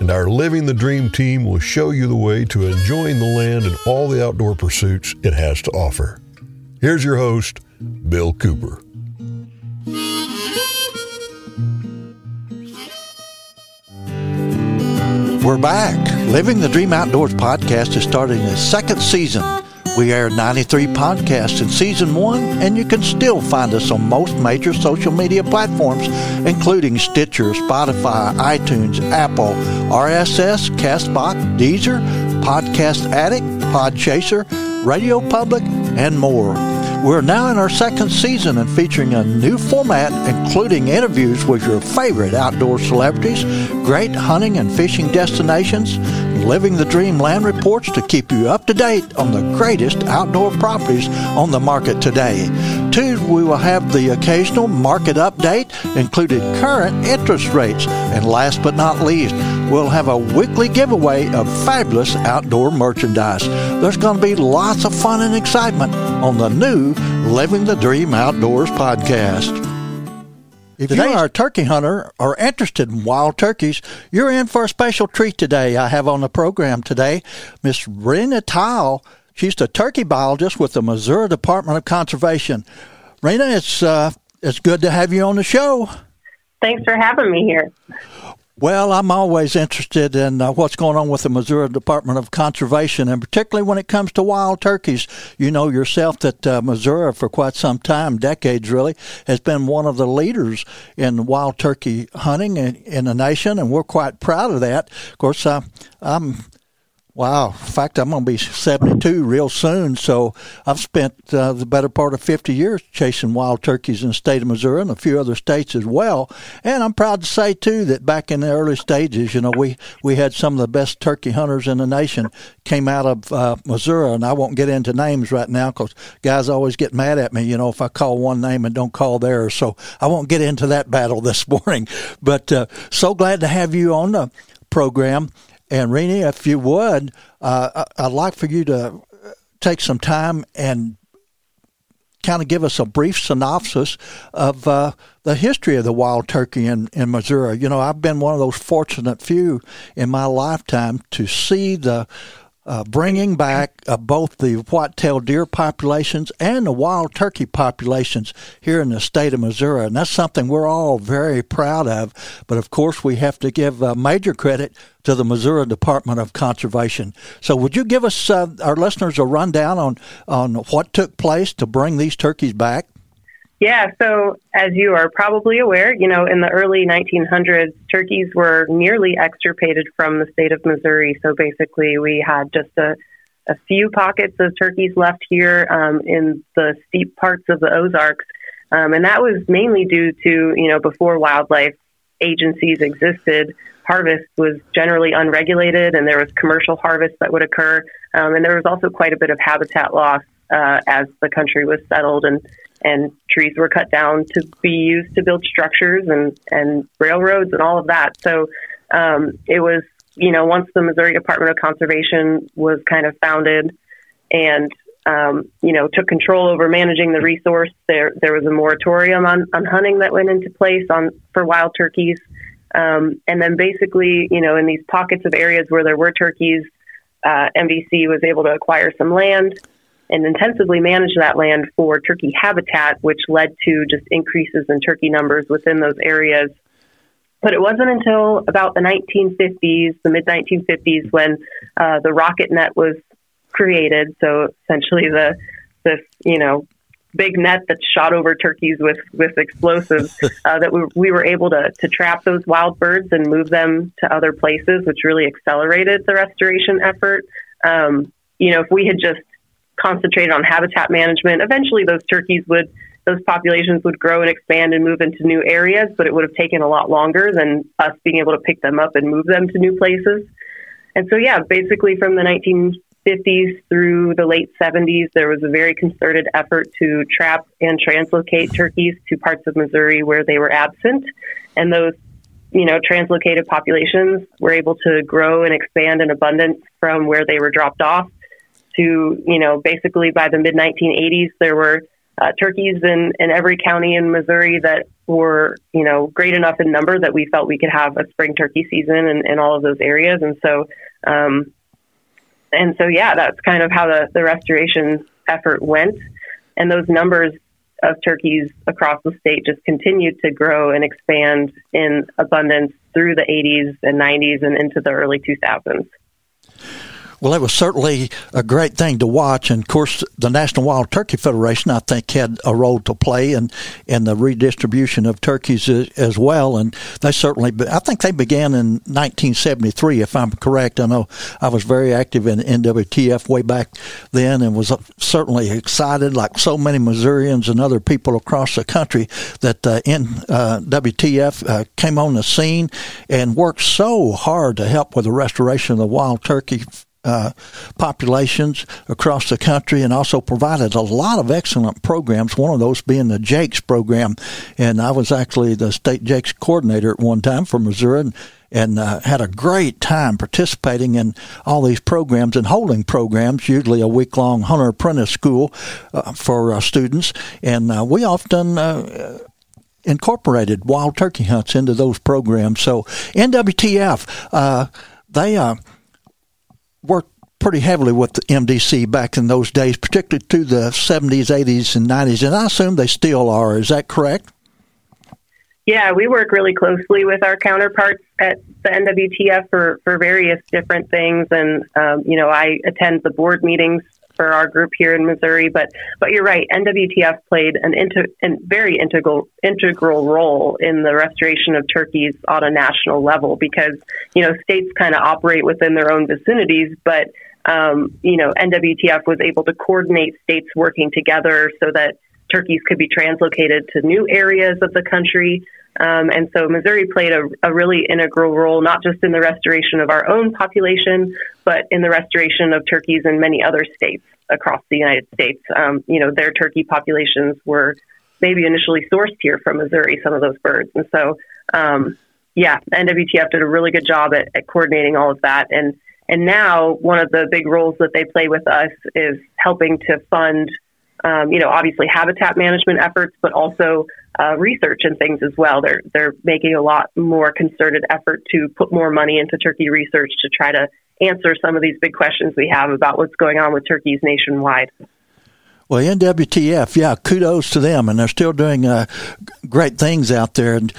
and our Living the Dream team will show you the way to enjoying the land and all the outdoor pursuits it has to offer. Here's your host, Bill Cooper. We're back. Living the Dream Outdoors podcast is starting its second season. We aired 93 podcasts in season one, and you can still find us on most major social media platforms, including Stitcher, Spotify, iTunes, Apple, RSS, Castbox, Deezer, Podcast Addict, Podchaser, Radio Public, and more. We're now in our second season and featuring a new format, including interviews with your favorite outdoor celebrities, great hunting and fishing destinations, living the dream land reports to keep you up to date on the greatest outdoor properties on the market today. Two, we will have the occasional market update, including current interest rates. And last but not least, we'll have a weekly giveaway of fabulous outdoor merchandise. There's going to be lots of fun and excitement on the new Living the Dream Outdoors podcast. If you are a turkey hunter or interested in wild turkeys, you're in for a special treat today. I have on the program today Miss Reina Tyl. She's the turkey biologist with the Missouri Department of Conservation. Reina, it's uh, it's good to have you on the show. Thanks for having me here. Well, I'm always interested in uh, what's going on with the Missouri Department of Conservation, and particularly when it comes to wild turkeys. You know yourself that uh, Missouri, for quite some time, decades really, has been one of the leaders in wild turkey hunting in, in the nation, and we're quite proud of that. Of course, uh, I'm Wow. In fact, I'm going to be 72 real soon. So I've spent uh, the better part of 50 years chasing wild turkeys in the state of Missouri and a few other states as well. And I'm proud to say, too, that back in the early stages, you know, we, we had some of the best turkey hunters in the nation came out of uh, Missouri. And I won't get into names right now because guys always get mad at me, you know, if I call one name and don't call theirs. So I won't get into that battle this morning. But uh, so glad to have you on the program. And Renee, if you would, uh, I'd like for you to take some time and kind of give us a brief synopsis of uh, the history of the wild turkey in, in Missouri. You know, I've been one of those fortunate few in my lifetime to see the uh, bringing back uh, both the white-tailed deer populations and the wild turkey populations here in the state of Missouri, and that's something we're all very proud of. But of course, we have to give uh, major credit to the Missouri Department of Conservation. So, would you give us uh, our listeners a rundown on on what took place to bring these turkeys back? Yeah, so as you are probably aware, you know, in the early 1900s, turkeys were nearly extirpated from the state of Missouri. So basically, we had just a, a few pockets of turkeys left here um, in the steep parts of the Ozarks. Um, and that was mainly due to, you know, before wildlife agencies existed, harvest was generally unregulated and there was commercial harvest that would occur. Um, and there was also quite a bit of habitat loss uh, as the country was settled and and trees were cut down to be used to build structures and and railroads and all of that. So um, it was you know once the Missouri Department of Conservation was kind of founded and um, you know took control over managing the resource, there there was a moratorium on on hunting that went into place on for wild turkeys. Um, and then basically, you know, in these pockets of areas where there were turkeys, uh, MDC was able to acquire some land and intensively manage that land for turkey habitat, which led to just increases in turkey numbers within those areas. But it wasn't until about the 1950s, the mid 1950s, when uh, the rocket net was created. So essentially, the this you know big net that shot over turkeys with with explosives uh, that we, we were able to to trap those wild birds and move them to other places, which really accelerated the restoration effort. Um, you know, if we had just concentrated on habitat management. Eventually, those turkeys would those populations would grow and expand and move into new areas, but it would have taken a lot longer than us being able to pick them up and move them to new places. And so, yeah, basically from the 1950s through the late 70s, there was a very concerted effort to trap and translocate turkeys to parts of Missouri where they were absent. And those, you know, translocated populations were able to grow and expand in abundance from where they were dropped off to, you know, basically by the mid 1980s, there were uh, turkeys in, in every county in Missouri that were, you know, great enough in number that we felt we could have a spring turkey season in, in all of those areas. And so, um, and so, yeah, that's kind of how the, the restoration effort went. And those numbers of turkeys across the state just continued to grow and expand in abundance through the 80s and 90s and into the early 2000s. Well, it was certainly a great thing to watch, and of course, the National Wild Turkey Federation, I think, had a role to play in in the redistribution of turkeys as well. And they certainly, I think, they began in 1973, if I'm correct. I know I was very active in NWTF way back then, and was certainly excited, like so many Missourians and other people across the country, that uh, NWTF uh, came on the scene and worked so hard to help with the restoration of the wild turkey uh, populations across the country and also provided a lot of excellent programs, one of those being the Jakes program. And I was actually the state Jakes coordinator at one time for Missouri and, and uh, had a great time participating in all these programs and holding programs, usually a week long hunter apprentice school uh, for uh, students. And uh, we often incorporated wild turkey hunts into those programs. So NWTF, they worked pretty heavily with the MDC back in those days, particularly to the 70s, 80s, and 90s, and I assume they still are. Is that correct? Yeah, we work really closely with our counterparts at the NWTF for, for various different things. And, um, you know, I attend the board meetings for our group here in Missouri. But but you're right, NWTF played an inter, an very integral integral role in the restoration of turkeys on a national level because you know states kind of operate within their own vicinities, but um, you know NWTF was able to coordinate states working together so that turkeys could be translocated to new areas of the country. Um, and so Missouri played a, a, really integral role, not just in the restoration of our own population, but in the restoration of turkeys in many other states across the United States. Um, you know, their turkey populations were maybe initially sourced here from Missouri, some of those birds. And so, um, yeah, NWTF did a really good job at, at coordinating all of that. And, and now one of the big roles that they play with us is helping to fund um, you know, obviously habitat management efforts, but also uh, research and things as well. They're they're making a lot more concerted effort to put more money into turkey research to try to answer some of these big questions we have about what's going on with turkeys nationwide. Well, NWTF, yeah, kudos to them, and they're still doing uh, great things out there. And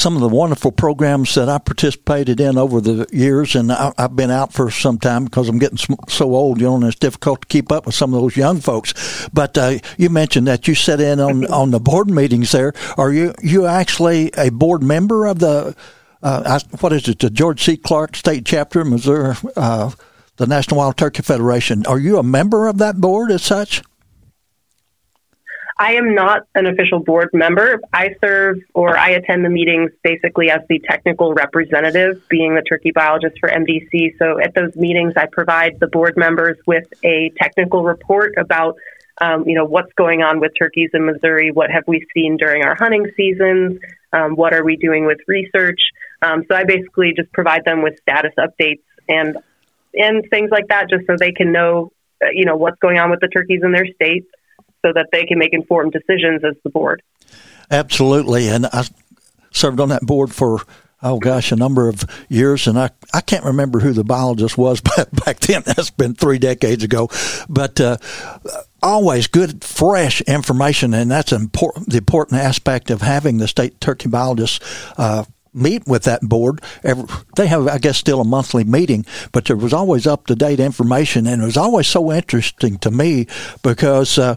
some of the wonderful programs that I participated in over the years, and I, have been out for some time because I'm getting so old, you know, and it's difficult to keep up with some of those young folks. But uh, you mentioned that you sat in on, on the board meetings there. Are you you actually a board member of the uh, what is it, the George C. Clark State Chapter, Missouri, uh, the National Wild Turkey Federation? Are you a member of that board as such? I am not an official board member. I serve or I attend the meetings basically as the technical representative, being the turkey biologist for MDC. So at those meetings, I provide the board members with a technical report about, um, you know, what's going on with turkeys in Missouri. What have we seen during our hunting seasons? Um, what are we doing with research? Um, so I basically just provide them with status updates and and things like that, just so they can know, uh, you know, what's going on with the turkeys in their state so that they can make informed decisions as the board. Absolutely. And I served on that board for oh gosh, a number of years, and I, I can't remember who the biologist was back then. That's been three decades ago, but uh, always good, fresh information, and that's important, the important aspect of having the state turkey biologist. Uh, meet with that board. They have, I guess, still a monthly meeting, but there was always up to date information, and it was always so interesting to me because uh,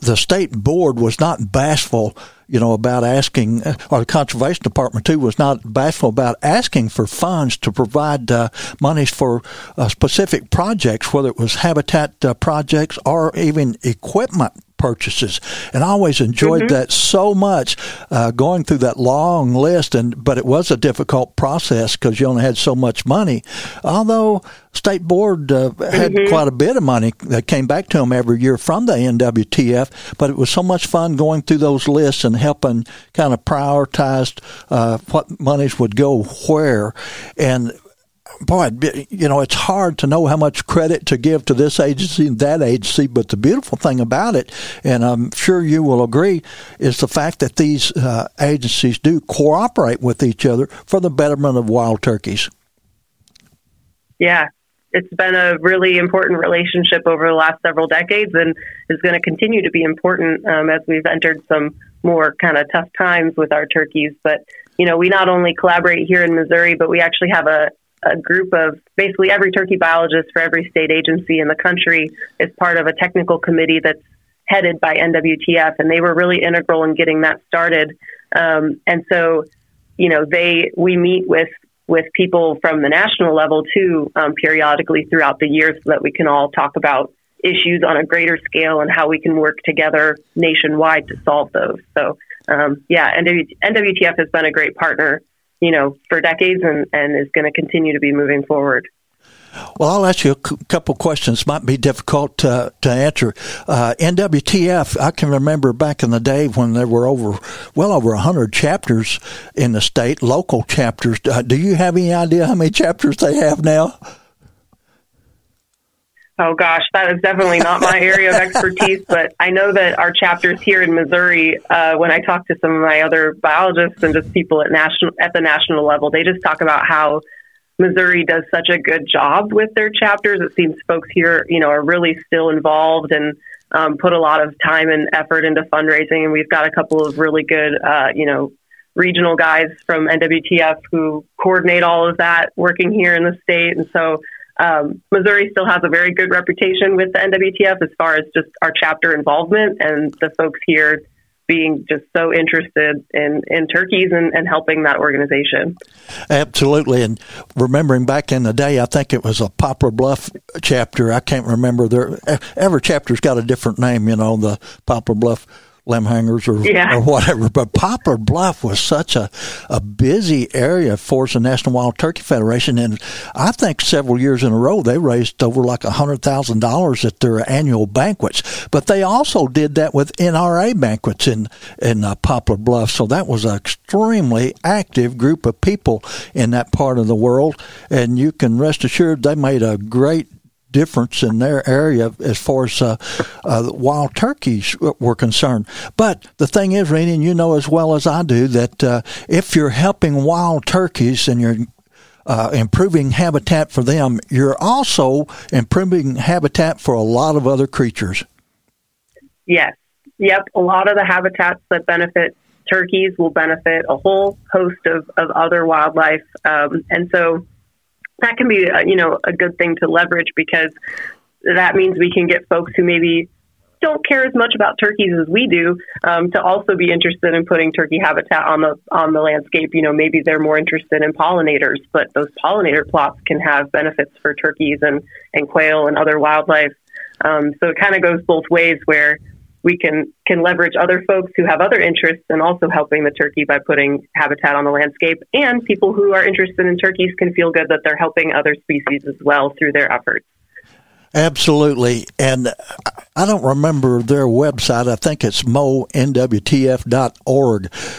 the state board was not bashful. You know, about asking, uh, or the conservation department too was not bashful about asking for funds to provide uh, monies for uh, specific projects, whether it was habitat uh, projects or even equipment purchases. And I always enjoyed mm-hmm. that so much, uh, going through that long list. And but it was a difficult process because you only had so much money. Although state board uh, had mm-hmm. quite a bit of money that came back to them every year from the NWTF, but it was so much fun going through those lists and helping kind of prioritize uh, what monies would go where. And boy, you know, it's hard to know how much credit to give to this agency and that agency, but the beautiful thing about it, and I'm sure you will agree, is the fact that these uh, agencies do cooperate with each other for the betterment of wild turkeys. Yeah, it's been a really important relationship over the last several decades and is going to continue to be important um, as we've entered some more kind of tough times with our turkeys. But, you know, we not only collaborate here in Missouri, but we actually have a, a group of basically every turkey biologist for every state agency in the country is part of a technical committee that's headed by NWTF, and they were really integral in getting that started. Um, and so, you know, they we meet with with people from the national level too um, periodically throughout the year so that we can all talk about issues on a greater scale and how we can work together nationwide to solve those. So, um, yeah, NW- NWTF has been a great partner, you know, for decades and, and is going to continue to be moving forward. Well, I'll ask you a c- couple questions. Might be difficult to, to answer. Uh, NWTF, I can remember back in the day when there were over, well over 100 chapters in the state, local chapters. Uh, do you have any idea how many chapters they have now? Oh gosh, that is definitely not my area of expertise, but I know that our chapters here in Missouri, uh, when I talk to some of my other biologists and just people at national at the national level, they just talk about how Missouri does such a good job with their chapters. It seems folks here, you know, are really still involved and um, put a lot of time and effort into fundraising. And we've got a couple of really good, uh, you know, regional guys from NWTF who coordinate all of that working here in the state. And so um, Missouri still has a very good reputation with the NWTF as far as just our chapter involvement and the folks here being just so interested in, in turkeys and, and helping that organization. Absolutely. And remembering back in the day, I think it was a Poplar Bluff chapter. I can't remember. There, every chapter's got a different name, you know, the Poplar Bluff limb hangers or, yeah. or whatever. But Poplar Bluff was such a, a busy area for the National Wild Turkey Federation. And I think several years in a row, they raised over like a $100,000 at their annual banquets. But they also did that with NRA banquets in, in uh, Poplar Bluff. So that was an extremely active group of people in that part of the world. And you can rest assured they made a great difference in their area as far as uh, uh, wild turkeys were concerned. But the thing is, Renee, and you know as well as I do, that uh, if you're helping wild turkeys and you're uh, improving habitat for them, you're also improving habitat for a lot of other creatures. Yes. Yep. A lot of the habitats that benefit turkeys will benefit a whole host of, of other wildlife. Um, and so that can be, uh, you know, a good thing to leverage because that means we can get folks who maybe don't care as much about turkeys as we do um, to also be interested in putting turkey habitat on the on the landscape. You know, maybe they're more interested in pollinators, but those pollinator plots can have benefits for turkeys and and quail and other wildlife. Um, so it kind of goes both ways, where we can can leverage other folks who have other interests and also helping the turkey by putting habitat on the landscape. And people who are interested in turkeys can feel good that they're helping other species as well through their efforts. Absolutely. And I don't remember their website. I think it's monwtf.org.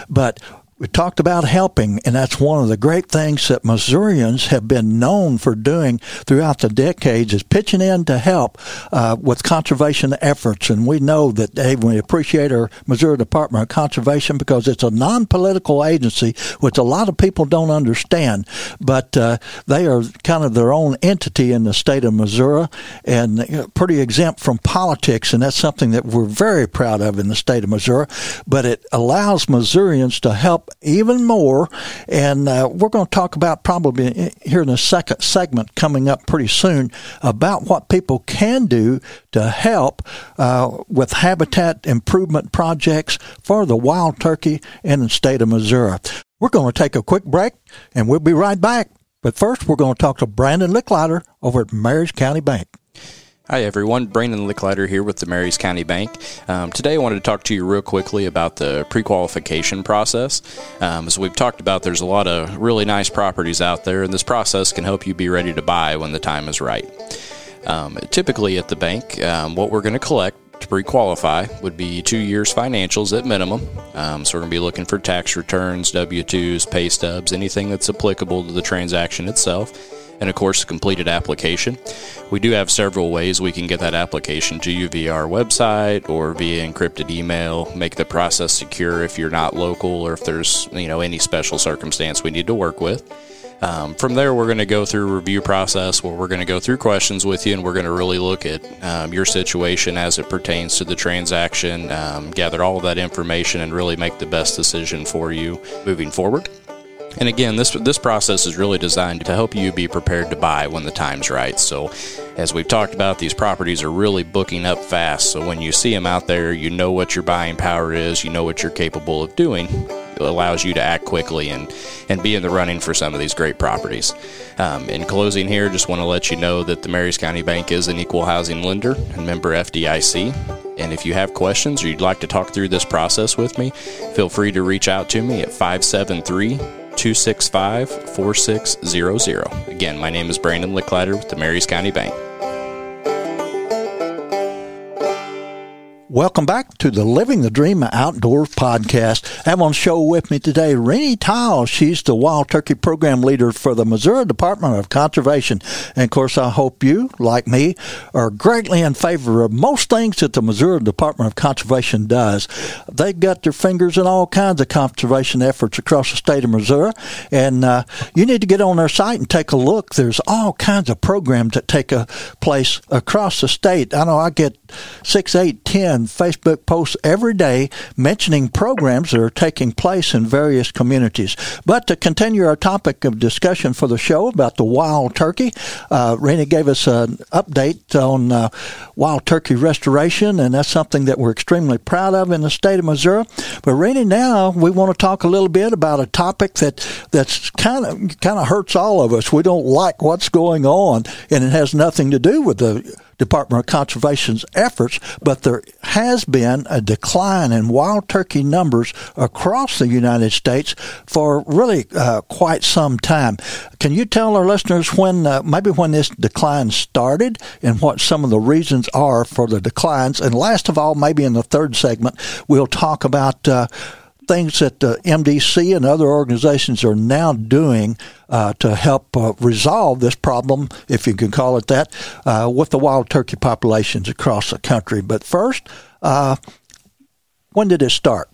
But we talked about helping, and that's one of the great things that Missourians have been known for doing throughout the decades is pitching in to help uh, with conservation efforts. And we know that hey, we appreciate our Missouri Department of Conservation because it's a non-political agency, which a lot of people don't understand. But uh, they are kind of their own entity in the state of Missouri and pretty exempt from politics, and that's something that we're very proud of in the state of Missouri. But it allows Missourians to help even more. And uh, we're going to talk about probably here in the second segment coming up pretty soon about what people can do to help uh, with habitat improvement projects for the wild turkey in the state of Missouri. We're going to take a quick break and we'll be right back. But first, we're going to talk to Brandon Licklider over at Maries County Bank. Hi, everyone. Brandon Licklider here with the Maries County Bank. Um, today, I wanted to talk to you real quickly about the pre qualification process. Um, as we've talked about, there's a lot of really nice properties out there, and this process can help you be ready to buy when the time is right. Um, typically, at the bank, um, what we're going to collect to pre-qualify would be two years financials at minimum. Um, so we're going to be looking for tax returns, W-2s, pay stubs, anything that's applicable to the transaction itself and of course, a completed application. We do have several ways we can get that application to you via our website or via encrypted email. Make the process secure if you're not local or if there's you know any special circumstance we need to work with. Um, from there, we're going to go through a review process where we're going to go through questions with you and we're going to really look at um, your situation as it pertains to the transaction, um, gather all of that information, and really make the best decision for you moving forward. And again, this this process is really designed to help you be prepared to buy when the time's right. So, as we've talked about, these properties are really booking up fast. So when you see them out there, you know what your buying power is, you know what you're capable of doing. Allows you to act quickly and and be in the running for some of these great properties. Um, in closing, here, just want to let you know that the Maries County Bank is an equal housing lender and member FDIC. And if you have questions or you'd like to talk through this process with me, feel free to reach out to me at 573 265 4600. Again, my name is Brandon Licklider with the Maries County Bank. Welcome back to the Living the Dream Outdoors podcast. I have on show with me today Renee Tyl. She's the Wild Turkey Program Leader for the Missouri Department of Conservation. And of course, I hope you, like me, are greatly in favor of most things that the Missouri Department of Conservation does. They've got their fingers in all kinds of conservation efforts across the state of Missouri. And uh, you need to get on their site and take a look. There's all kinds of programs that take a place across the state. I know I get six, eight, ten Facebook posts every day mentioning programs that are taking place in various communities. But to continue our topic of discussion for the show about the wild turkey, uh, gave us an update on uh, wild turkey restoration, and that's something that we're extremely proud of in the state of Missouri. But Renee, now we want to talk a little bit about a topic that that's kind of kind of hurts all of us. We don't like what's going on, and it has nothing to do with the Department of Conservation's efforts, but there has been a decline in wild turkey numbers across the United States for really uh, quite some time. Can you tell our listeners when, uh, maybe when this decline started and what some of the reasons are for the declines? And last of all, maybe in the third segment, we'll talk about uh, things that the MDC and other organizations are now doing uh, to help uh, resolve this problem, if you can call it that, uh, with the wild turkey populations across the country. But first, uh, when did it start?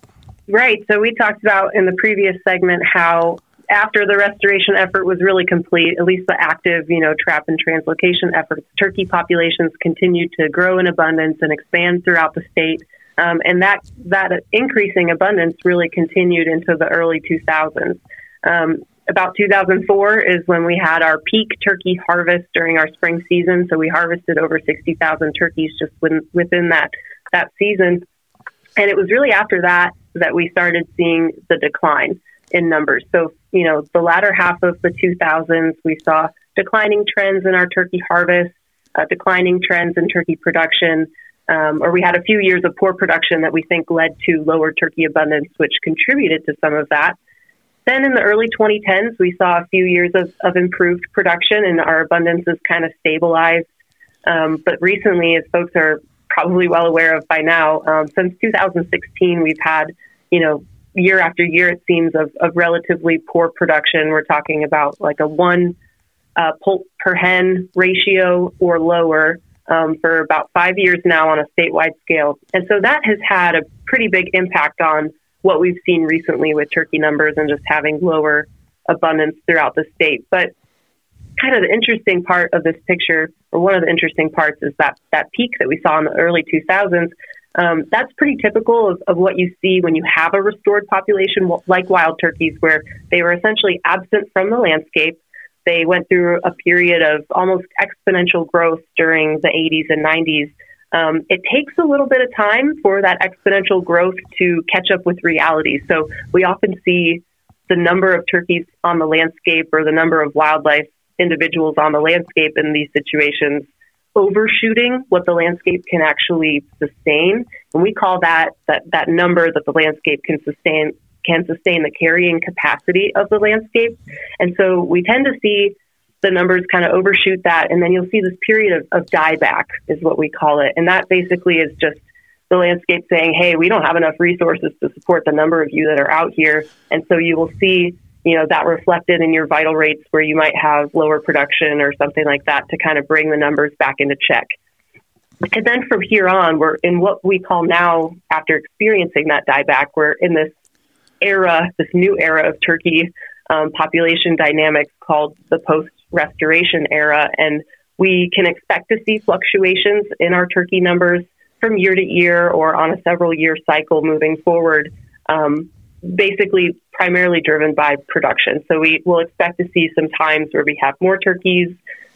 Right. So we talked about in the previous segment how after the restoration effort was really complete, at least the active, you know, trap and translocation efforts, turkey populations continued to grow in abundance and expand throughout the state. Um, and that that increasing abundance really continued into the early 2000s. Um, about 2004 is when we had our peak turkey harvest during our spring season. So we harvested over 60,000 turkeys just within, within that that season. And it was really after that that we started seeing the decline in numbers. So, you know, the latter half of the 2000s, we saw declining trends in our turkey harvest, uh, declining trends in turkey production, um, or we had a few years of poor production that we think led to lower turkey abundance, which contributed to some of that. Then in the early 2010s, we saw a few years of, of improved production and our abundance is kind of stabilized. Um, but recently, as folks are probably well aware of by now, um, since 2016, we've had, you know, year after year, it seems, of, of relatively poor production. We're talking about like a one uh, poult per hen ratio or lower um, for about five years now on a statewide scale. And so that has had a pretty big impact on what we've seen recently with turkey numbers and just having lower abundance throughout the state. But kind of the interesting part of this picture, or one of the interesting parts, is that that peak that we saw in the early 2000s. Um, that's pretty typical of, of what you see when you have a restored population like wild turkeys, where they were essentially absent from the landscape. They went through a period of almost exponential growth during the 80s and 90s. Um, it takes a little bit of time for that exponential growth to catch up with reality. So we often see the number of turkeys on the landscape or the number of wildlife individuals on the landscape in these situations overshooting what the landscape can actually sustain. And we call that, that, that number that the landscape can sustain can sustain the carrying capacity of the landscape. And so we tend to see the numbers kind of overshoot that, and then you'll see this period of, of dieback, is what we call it. And that basically is just the landscape saying, hey, we don't have enough resources to support the number of you that are out here. And so you will see you know that reflected in your vital rates where you might have lower production or something like that to kind of bring the numbers back into check and then from here on we're in what we call now after experiencing that dieback we're in this era this new era of turkey um, population dynamics called the post restoration era and we can expect to see fluctuations in our turkey numbers from year to year or on a several year cycle moving forward um, basically primarily driven by production. So we will expect to see some times where we have more turkeys,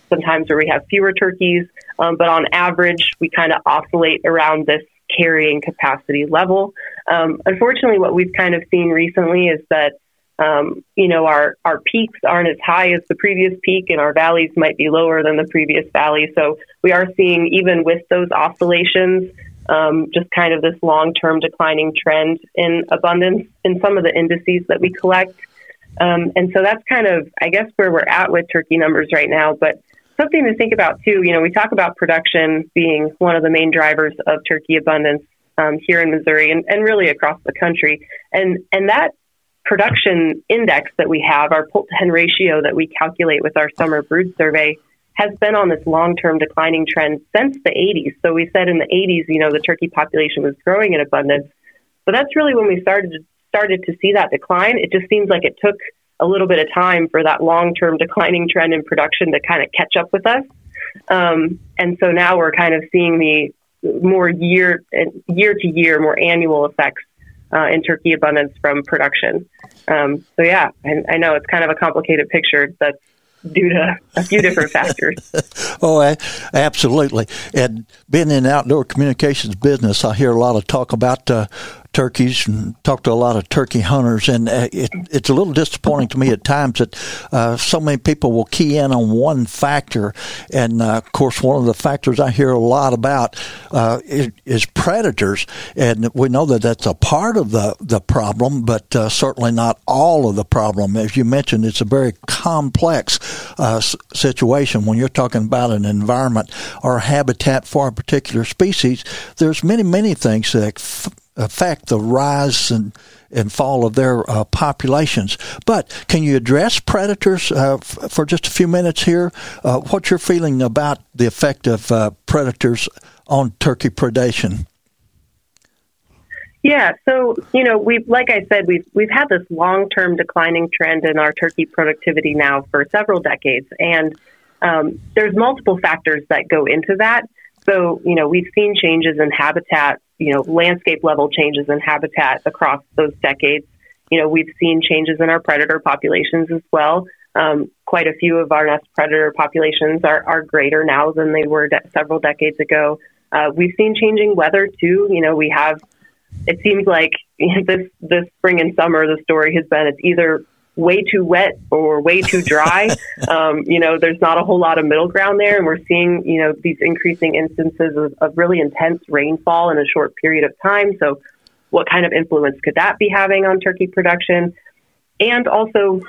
sometimes where we have fewer turkeys, um, but on average, we kind of oscillate around this carrying capacity level. Um, unfortunately, what we've kind of seen recently is that um, you know our our peaks aren't as high as the previous peak, and our valleys might be lower than the previous valley. So we are seeing even with those oscillations um, just kind of this long term declining trend in abundance in some of the indices that we collect. Um, and so that's kind of, I guess, where we're at with turkey numbers right now. But something to think about too, you know, we talk about production being one of the main drivers of turkey abundance um, here in Missouri and, and really across the country. And, and that production index that we have, our poult to hen ratio that we calculate with our summer brood survey, has been on this long-term declining trend since the 80s. So we said in the 80s, you know, the turkey population was growing in abundance. But that's really when we started started to see that decline. It just seems like it took a little bit of time for that long-term declining trend in production to kind of catch up with us. Um, and so now we're kind of seeing the more year year to year, more annual effects uh, in turkey abundance from production. Um, so yeah, I, I know it's kind of a complicated picture that's due to a few different factors. oh, absolutely. And being in the outdoor communications business, I hear a lot of talk about uh, turkeys and talk to a lot of turkey hunters, and uh, it, it's a little disappointing to me at times that uh, so many people will key in on one factor. And uh, of course, one of the factors I hear a lot about uh, is, is, predators, and we know that that's a part of the the problem, but uh, certainly not all of the problem. As you mentioned, it's a very complex uh, situation when you're talking about an environment or habitat for a particular species. There's many many things that affect the rise and and fall of their uh, populations. But can you address predators uh, f- for just a few minutes here? Uh, what's your feeling about the effect of uh, predators on turkey predation? Yeah, so you know, we like I said, we've we've had this long-term declining trend in our turkey productivity now for several decades, and um, there's multiple factors that go into that. So, you know, we've seen changes in habitat you know, landscape level changes in habitat across those decades. You know, we've seen changes in our predator populations as well. Um, quite a few of our nest predator populations are, are greater now than they were de- several decades ago. Uh, we've seen changing weather too. You know, we have. It seems like this this spring and summer, the story has been it's either way too wet or way too dry. um, you know, there's not a whole lot of middle ground there, and we're seeing you know these increasing instances of, of really intense rainfall in a short period of time. So, what kind of influence could that be having on turkey production? And also,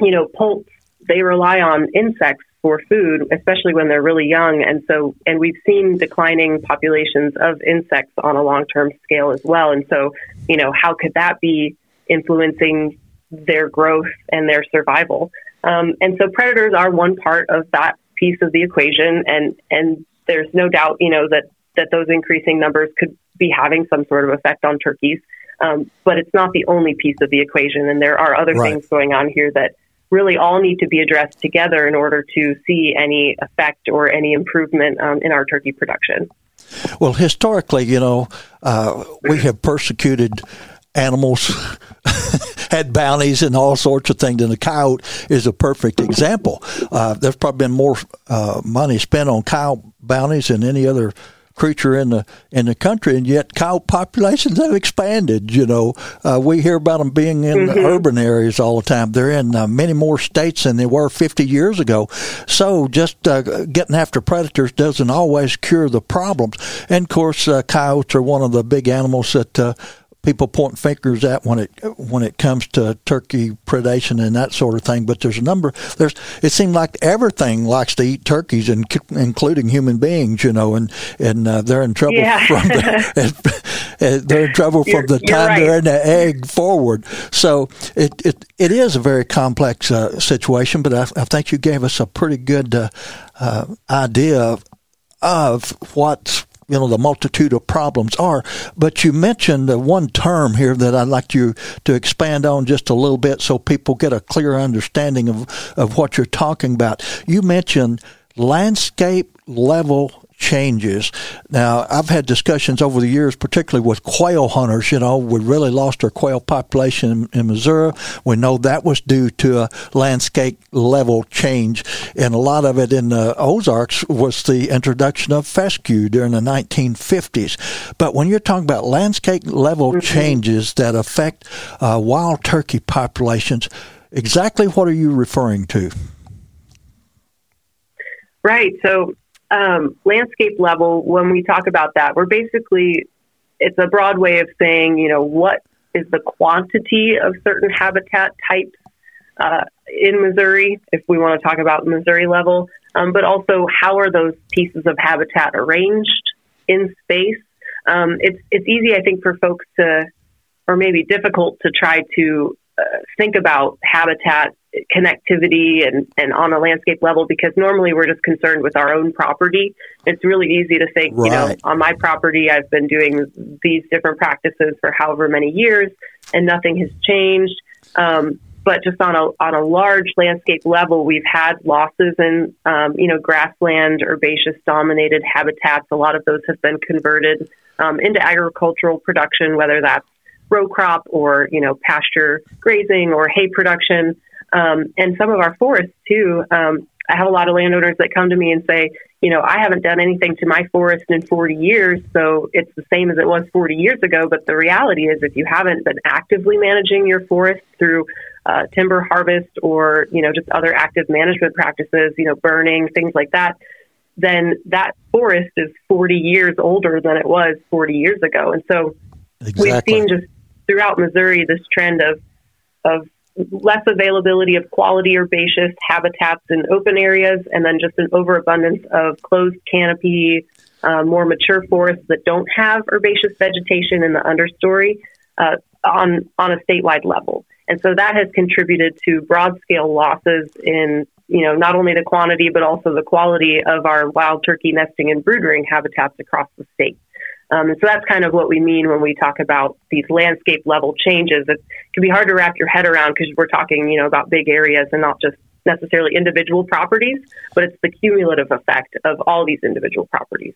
you know, poults they rely on insects for food, especially when they're really young. And so, and we've seen declining populations of insects on a long term scale as well. And so, you know, how could that be influencing their growth and their survival. Um, and so predators are one part of that piece of the equation, and and there's no doubt, you know, that that those increasing numbers could be having some sort of effect on turkeys. Um, but it's not the only piece of the equation, and there are other right. things going on here that really all need to be addressed together in order to see any effect or any improvement um, in our turkey production. Well, historically, you know, uh, we have persecuted animals had bounties and all sorts of things. And the coyote is a perfect example. Uh, there's probably been more uh, money spent on coyote bounties than any other creature in the in the country, and yet coyote populations have expanded. You know, uh, we hear about them being in mm-hmm. urban areas all the time. They're in uh, many more states than they were 50 years ago. So just uh, getting after predators doesn't always cure the problems. And of course, uh, coyotes are one of the big animals that uh, people point fingers at when it when it comes to turkey predation and that sort of thing. But there's a number. There's it seems like everything likes to eat turkeys, and including human beings. You know, and and uh, they're in trouble yeah. from the, they're in trouble from the time right. they're in the egg forward. So it it, it is a very complex uh, situation. But I, I, think you gave us a pretty good uh, uh idea of, of what's you know the multitude of problems are. But you mentioned one term here that I'd like you to expand on just a little bit so people get a clear understanding of of what you're talking about. You mentioned landscape level changes. Now, I've had discussions over the years, particularly with quail hunters. You know, we really lost our quail population in, in Missouri. We know that was due to a landscape level change, and a lot of it in the Ozarks was the introduction of fescue during the 1950s. But when you're talking about landscape level mm-hmm. changes that affect uh, wild turkey populations, exactly what are you referring to? Right. So um, landscape level, when we talk about that, we're basically, it's a broad way of saying, you know, what is the quantity of certain habitat types uh, in Missouri, if we want to talk about Missouri level, um, but also how are those pieces of habitat arranged in space. Um, it's it's easy, I think, for folks to, or maybe difficult to try to uh, think about habitat connectivity and, and on a landscape level because normally we're just concerned with our own property. It's really easy to think, right. you know, on my property, I've been doing these different practices for however many years and nothing has changed. Um, but just on a on a large landscape level, we've had losses in um, you know grassland, herbaceous dominated habitats. A lot of those have been converted um, into agricultural production, whether that's row crop or you know pasture grazing or hay production. Um, and some of our forests too. Um, I have a lot of landowners that come to me and say, you know, I haven't done anything to my forest in 40 years, so it's the same as it was 40 years ago. But the reality is, if you haven't been actively managing your forest through uh, timber harvest or, you know, just other active management practices, you know, burning, things like that, then that forest is 40 years older than it was 40 years ago. And so exactly. we've seen just throughout Missouri this trend of, of less availability of quality herbaceous habitats in open areas, and then just an overabundance of closed canopy, uh, more mature forests that don't have herbaceous vegetation in the understory uh, on on a statewide level. And so that has contributed to broad scale losses in you know not only the quantity but also the quality of our wild turkey nesting and brooding habitats across the state. Um, so that's kind of what we mean when we talk about these landscape level changes. It can be hard to wrap your head around because we're talking, you know, about big areas and not just necessarily individual properties, but it's the cumulative effect of all these individual properties.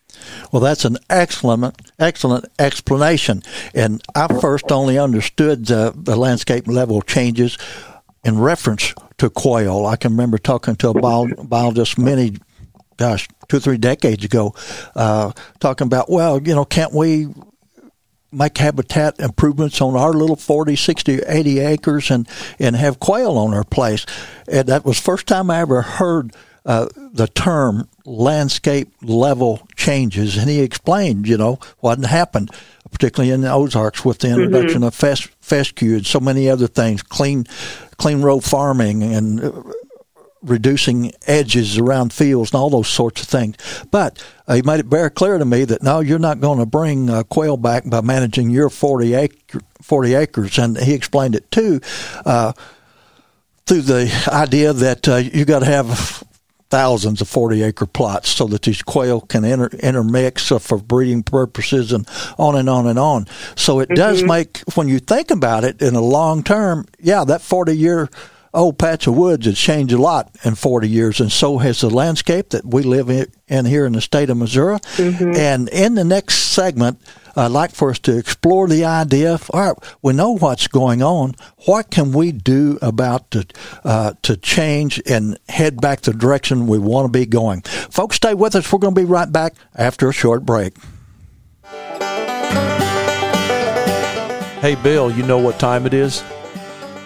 Well, that's an excellent, excellent explanation. And I first only understood the, the landscape level changes in reference to quail. I can remember talking to a biologist many gosh, two or three decades ago, uh, talking about, well, you know, can't we make habitat improvements on our little 40, 60, 80 acres and, and have quail on our place? And that was first time I ever heard uh, the term landscape level changes, and he explained, you know, what had happened, particularly in the Ozarks with the introduction mm-hmm. of fes- fescue and so many other things, clean, clean row farming and reducing edges around fields and all those sorts of things. But uh, he made it very clear to me that no, you're not going to bring uh, quail back by managing your 40, acre, 40 acres. And he explained it too uh, through the idea that uh, you got to have thousands of 40 acre plots so that these quail can inter, intermix for breeding purposes and on and on and on. So it mm-hmm. does make, when you think about it in a long term, yeah, that 40 year old patch of woods has changed a lot in 40 years, and so has the landscape that we live in here in the state of Missouri. Mm-hmm. And in the next segment, I'd like for us to explore the idea of, all right, we know what's going on. What can we do about to, uh, to change and head back the direction we want to be going? Folks, stay with us. We're going to be right back after a short break. Hey, Bill, you know what time it is?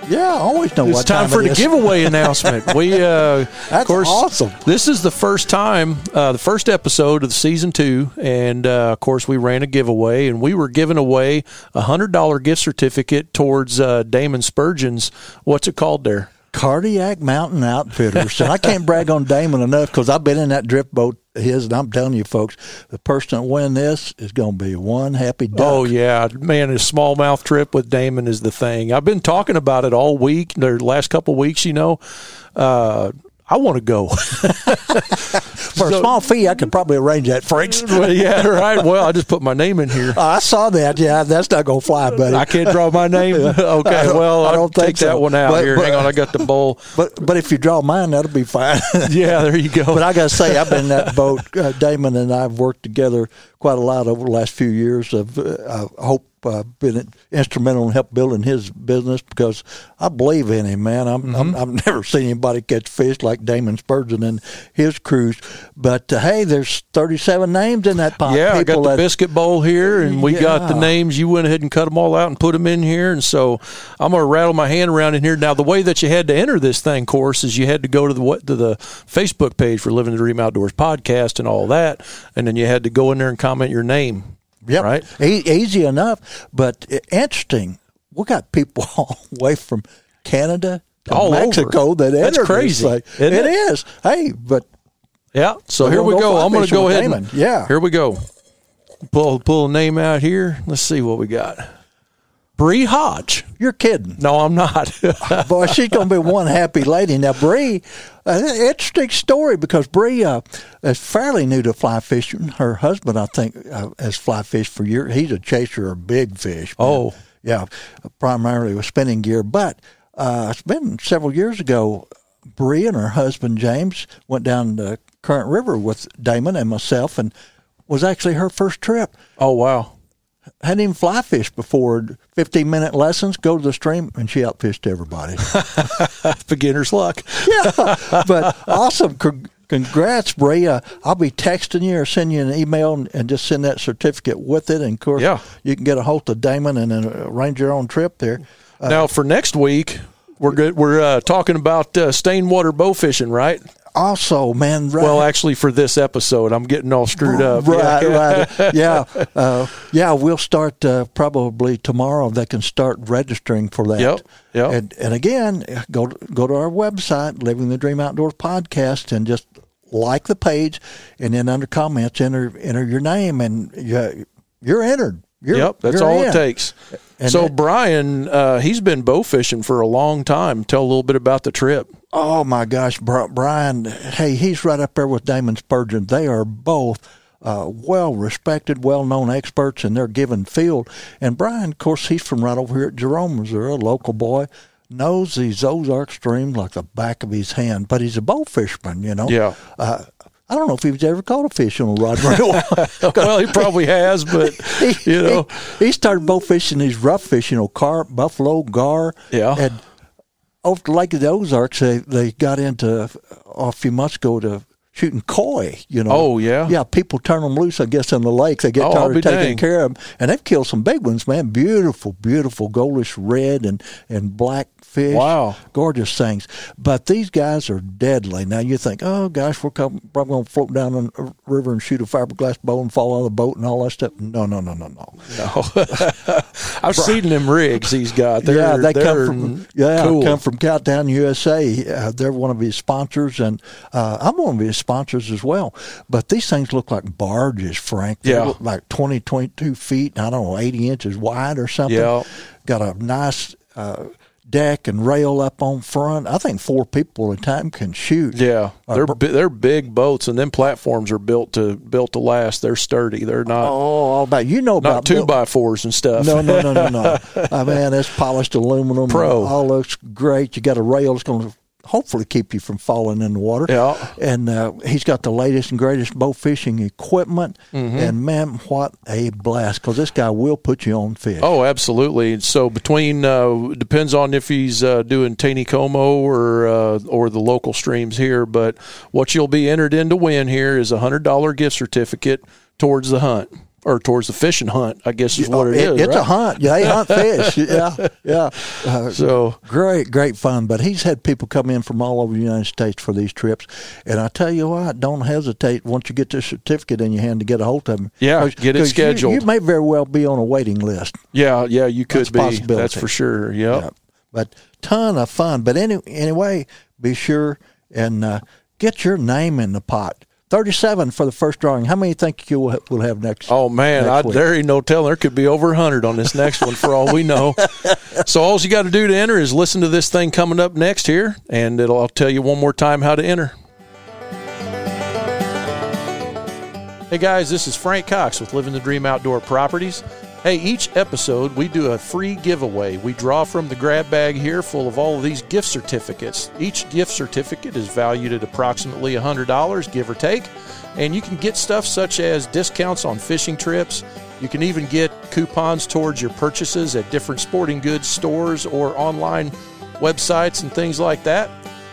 Yeah, I always know it's what time, time for it the giveaway announcement. We, uh, That's of course, awesome. This is the first time, uh, the first episode of the season two, and uh, of course, we ran a giveaway, and we were giving away a hundred dollar gift certificate towards uh, Damon Spurgeon's. What's it called there? Cardiac Mountain Outfitters. and I can't brag on Damon enough because I've been in that drift boat his, and I'm telling you, folks, the person that win this is going to be one happy duck. Oh yeah, man! A smallmouth trip with Damon is the thing. I've been talking about it all week. The last couple weeks, you know. Uh, I want to go. For a small fee, I could probably arrange that, Franks. Well, yeah, right. Well, I just put my name in here. Oh, I saw that. Yeah, that's not going to fly, buddy. I can't draw my name. Okay, I don't- well, I I'll don't take so. that one out But- here. but- Hang on, I got the bowl. But but if you draw mine, that'll be fine. Yeah, there you go. But I got to say, I've been in that boat. Uh, Damon and I have worked together quite a lot over the last few years. Of uh, I hope uh, been instrumental in help building his business because I believe in him, man. I'm, I'm, I've never seen anybody catch fish like Damon Spurgeon and his crews. But uh, hey, there's 37 names in that pot. yeah, I got the that- biscuit bowl here, and we got the names. You went ahead and cut them all out and put them in here, and so I'm going to rattle my hand around in here. Now, the way that you had to enter this thing, course, is you had to go to the what to the Facebook page for Living the Dream Outdoors podcast and all that, and then you had to go in there and comment your name. Yep. Right? E- easy enough, but uh, interesting. We got people all the way from Canada to All over. Mexico that That's crazy, isn't it it? is. Hey, but Yeah. So We're here we go go. I'm going to go ahead. And, Yeah. Here we go. Pull pull a name out here. Let's see what we got. Bree Hodge. you're kidding. No, I'm not. Boy, she's going to be one happy lady. Now, Bree, uh, interesting story because Bree uh, is fairly new to fly fishing. Her husband, I think, uh, has fly fished for years. He's a chaser of big fish. man. Oh. yeah, primarily with spinning gear. But uh, it's been several years ago. Bree and her husband James went down the Current River with Damon and myself, and was actually her first trip oh wow. Hadn't even fly fished before. 15 minute lessons, go to the stream, and she outfished everybody. Beginner's luck. yeah, but awesome. Congrats, Bray. Uh, I'll be texting you or send you an email and, and just send that certificate with it. And of course, Yeah. you can get a hold of Damon and then arrange your own trip there. Uh, now for next week, we're good. We're uh, talking about uh, stained water bow fishing, right? Also, man, right, Well, actually, for this episode, I'm getting all screwed up. Right, Yeah. right. Yeah, uh, yeah. We'll start uh, probably tomorrow. They can start registering for that. Yep, yep. And, and again, go go to our website, Living the Dream Outdoors podcast, and just like the page, and then under comments, enter enter your name, and you, you're entered. You're, Yep, that's all in. it takes. And so that- Brian, uh, he's been bow fishing for a long time. Tell a little bit about the trip. Oh my gosh, Bri- Brian! Hey, he's right up there with Damon Spurgeon. They are both uh, well respected, well known experts in their given field. And Brian, of course, he's from right over here at Jerome, Missouri, a local boy. Knows these Ozark streams like the back of his hand, but he's a bow fisherman, you know. Yeah. Uh, I don't know if he's ever caught a fish on a rod and reel. well, he probably has, but he, you know, he, he started bow fishing these rough fish, you know, carp, buffalo, gar. Yeah. And over the Lake of the Ozarks, they, they got into a few months ago to shooting koi, you know. Oh, yeah? Yeah, people turn them loose, I guess, in the lake. They get Oh, tired be of taking dang. care of them. And they've killed some big ones, man. Beautiful, beautiful, goldish red and, and black fish. Wow. Gorgeous things. But these guys are deadly. Now you think, oh, gosh, we're probably going to float down a river and shoot a fiberglass bow and fall out of the boat and all that stuff. No, no, no, no, no. No, I've seen them rigs he's got. They're, yeah, they come from yeah, cool. come from Cowtown, USA. Uh, they're one of his sponsors, and uh, I'm one of his sponsors as well. But these things look like barges, Frank. They Yeah. look like 20, 22 feet. I don't know, eighty inches wide or something. Yeah. got a nice. Uh, Deck and rail up on front. I think four people at a time can shoot. Yeah, Uh, they're bi- they're big boats, and then platforms are built to built to last. They're sturdy. They're Oh, not all about you know not about two Bill- by fours and stuff. No, no, no, no, no. I mean, it's polished aluminum. Pro. All looks great. You got a rail that's going to hopefully keep you from falling in the water. Yeah. And uh, he's got the latest and greatest bow fishing equipment. Mm-hmm. And man, what a blast! Because this guy will put you on fish. Oh, absolutely. So between uh, depends on if he's uh, doing Taneycomo or uh, or the local streams here, but what you'll be entered in to win here is a hundred dollar gift certificate towards the hunt. Or towards the fishing hunt. I guess is what it, it is. It's right? a hunt. Yeah, they hunt fish. Yeah, yeah. Uh, So great, great fun. But he's had people come in from all over the United States for these trips, and I tell you what, don't hesitate once you get this certificate in your hand to get a hold of him. Yeah, get it 'cause you- scheduled. You, may very well be on a waiting list. yeah, yeah, you could That's a be. possibility. That's for sure. Yep. Yeah. But ton of fun. But any, anyway, be sure and uh, get your name in the pot. 37 for the first drawing. How many think you will will have next? Oh man, next I, there ain't no telling. There could be over hundred on this next one for all we know. So all you got to do to enter is listen to this thing coming up next here, and it'll. I'll tell you one more time how to enter. Hey guys, this is Frank Cox with Living the Dream Outdoor Properties. Hey, each episode we do a free giveaway. We draw from the grab bag here full of all of these gift certificates. Each gift certificate is valued at approximately $100, give or take. And you can get stuff such as discounts on fishing trips. You can even get coupons towards your purchases at different sporting goods stores or online websites and things like that.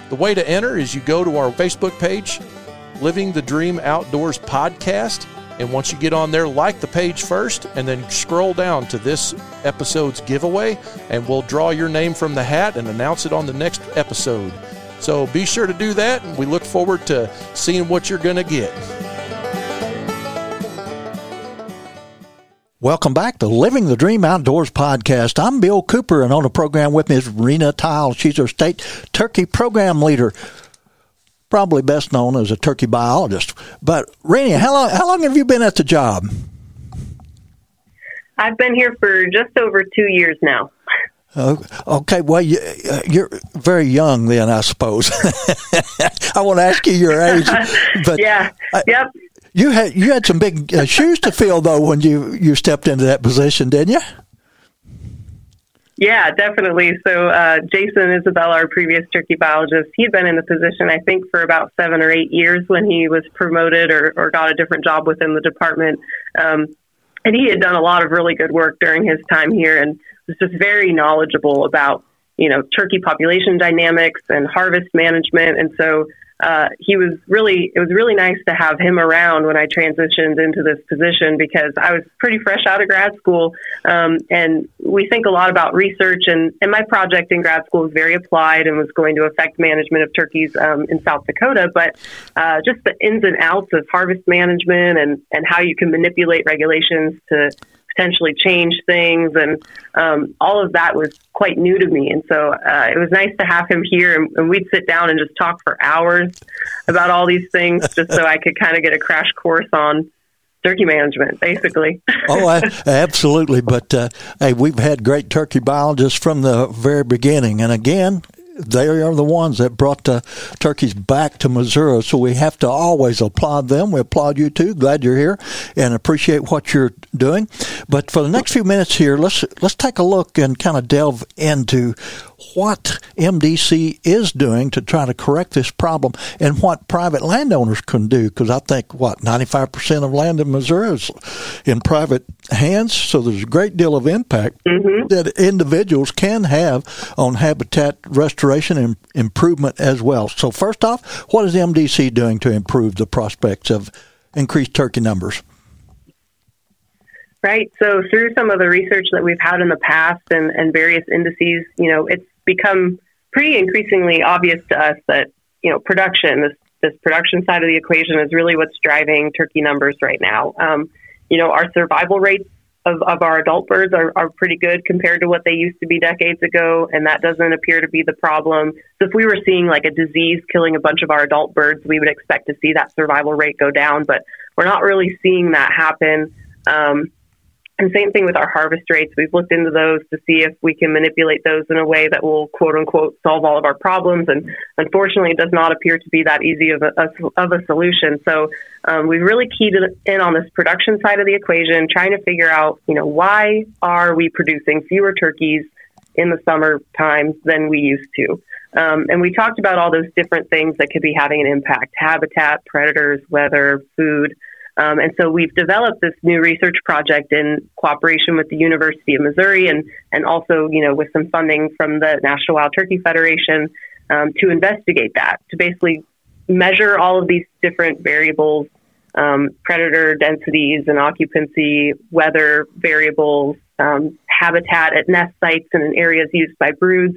The way to enter is you go to our Facebook page, Living the Dream Outdoors podcast. And once you get on there, like the page first and then scroll down to this episode's giveaway, and we'll draw your name from the hat and announce it on the next episode. So be sure to do that. and We look forward to seeing what you're going to get. Welcome back to Living the Dream Outdoors podcast. I'm Bill Cooper, and on the program with me is Reina Tyl. She's our state turkey program leader, probably best known as a turkey biologist. But Reina, how long, how long have you been at the job? I've been here for just over two years now. Uh, okay, well, you, uh, you're very young then, I suppose. I want to ask you your age, but Yeah. I- yep. you had you had some big uh, shoes to fill though when you you stepped into that position, didn't you? Yeah, definitely. So, uh, Jason Isabelle, our previous turkey biologist, he'd been in the position, I think, for about seven or eight years when he was promoted or, or got a different job within the department. Um, and he had done a lot of really good work during his time here and was just very knowledgeable about, you know, turkey population dynamics and harvest management. And so, uh, he was really, it was really nice to have him around when I transitioned into this position because I was pretty fresh out of grad school. Um, and we think a lot about research and, and my project in grad school was very applied and was going to affect management of turkeys, um, in South Dakota. But, uh, just the ins and outs of harvest management and, and how you can manipulate regulations to, potentially change things and um, all of that was quite new to me and so uh, it was nice to have him here and, and we'd sit down and just talk for hours about all these things just so i could kind of get a crash course on turkey management basically oh, I, absolutely. But uh, hey, we've had great turkey biologists from the very beginning, and again. They are the ones that brought the turkeys back to Missouri, so we have to always applaud them. We applaud you too. Glad you're here and appreciate what you're doing. But for the next few minutes here, let's let's take a look and kind of delve into what MDC is doing to try to correct this problem and what private landowners can do. Because I think, what, 95% of land in Missouri is in private hands. So there's a great deal of impact mm-hmm. That individuals can have on habitat restoration and improvement as well. So, first off, what is MDC doing to improve the prospects of increased turkey numbers? Right. So through some of the research that we've had in the past and, and various indices, you know, it's become pretty increasingly obvious to us that, you know, production, this, this production side of the equation is really what's driving turkey numbers right now. Um, you know, our survival rates of, of our adult birds are, are pretty good compared to what they used to be decades ago, and that doesn't appear to be the problem. So if we were seeing like a disease killing a bunch of our adult birds, we would expect to see that survival rate go down, but we're not really seeing that happen. Um, and same thing with our harvest rates. We've looked into those to see if we can manipulate those in a way that will quote unquote solve all of our problems. And unfortunately, it does not appear to be that easy of a, of a solution. So um, we've really keyed in on this production side of the equation, trying to figure out, you know, why are we producing fewer turkeys in the summer times than we used to? Um, and we talked about all those different things that could be having an impact: habitat, predators, weather, food. Um, and so we've developed this new research project in cooperation with the University of Missouri and, and also, you know, with some funding from the National Wild Turkey Federation um, to investigate that, to basically measure all of these different variables um, predator densities and occupancy, weather variables, um, habitat at nest sites and in areas used by broods,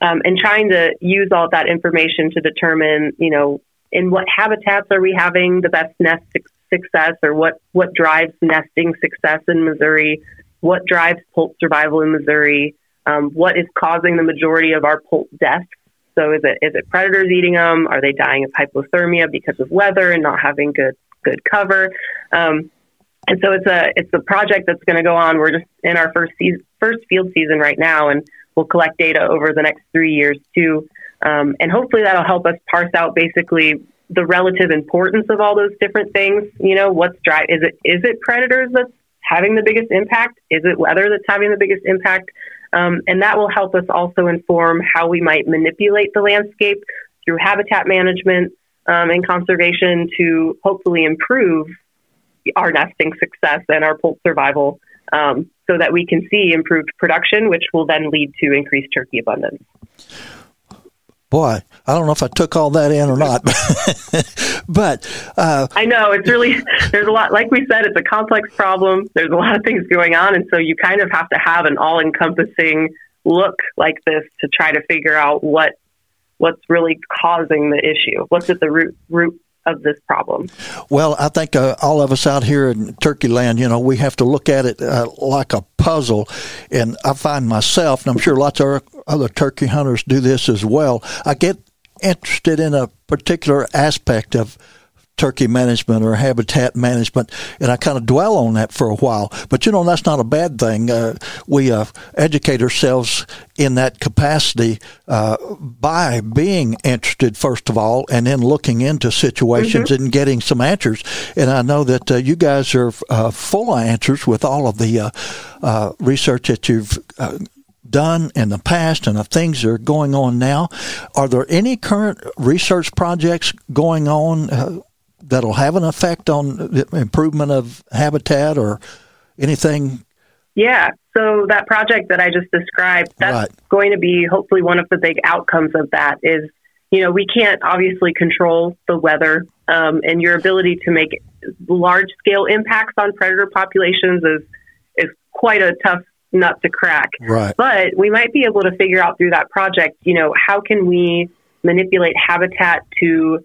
um, and trying to use all that information to determine, you know, in what habitats are we having the best nest success, or what what drives nesting success in Missouri, what drives poult survival in Missouri, um, what is causing the majority of our poult deaths. So is it is it predators eating them? Are they dying of hypothermia because of weather and not having good good cover? Um, and so it's a it's a project that's going to go on. We're just in our first season, first field season right now, and we'll collect data over the next three years too. Um, and hopefully that'll help us parse out basically the relative importance of all those different things. You know, what's drive? Is it is it predators that's having the biggest impact? Is it weather that's having the biggest impact? Um, and that will help us also inform how we might manipulate the landscape through habitat management um, and conservation to hopefully improve our nesting success and our poult survival um, so that we can see improved production, which will then lead to increased turkey abundance. Boy, I don't know if I took all that in or not, but uh, I know it's really there's a lot. Like we said, it's a complex problem. There's a lot of things going on, and so you kind of have to have an all-encompassing look like this to try to figure out what what's really causing the issue. What's at the root root of this problem? Well, I think uh, all of us out here in Turkey land, you know, we have to look at it uh, like a puzzle. And I find myself, and I'm sure lots of other turkey hunters do this as well, I get interested in a particular aspect of turkey management or habitat management, and I kind of dwell on that for a while. But you know, that's not a bad thing. Uh, we uh, educate ourselves in that capacity uh, by being interested first of all, and then looking into situations mm-hmm. and getting some answers. And I know that uh, you guys are uh, full of answers with all of the uh, research that you've done in the past and the things that are going on now. Are there any current research projects going on uh, that'll have an effect on the improvement of habitat or anything? Yeah. So that project that I just described, that's right. going to be hopefully one of the big outcomes of that is, you know, we can't obviously control the weather um, and your ability to make large scale impacts on predator populations is, is quite a tough nut to crack. Right. But we might be able to figure out through that project, you know, how can we manipulate habitat to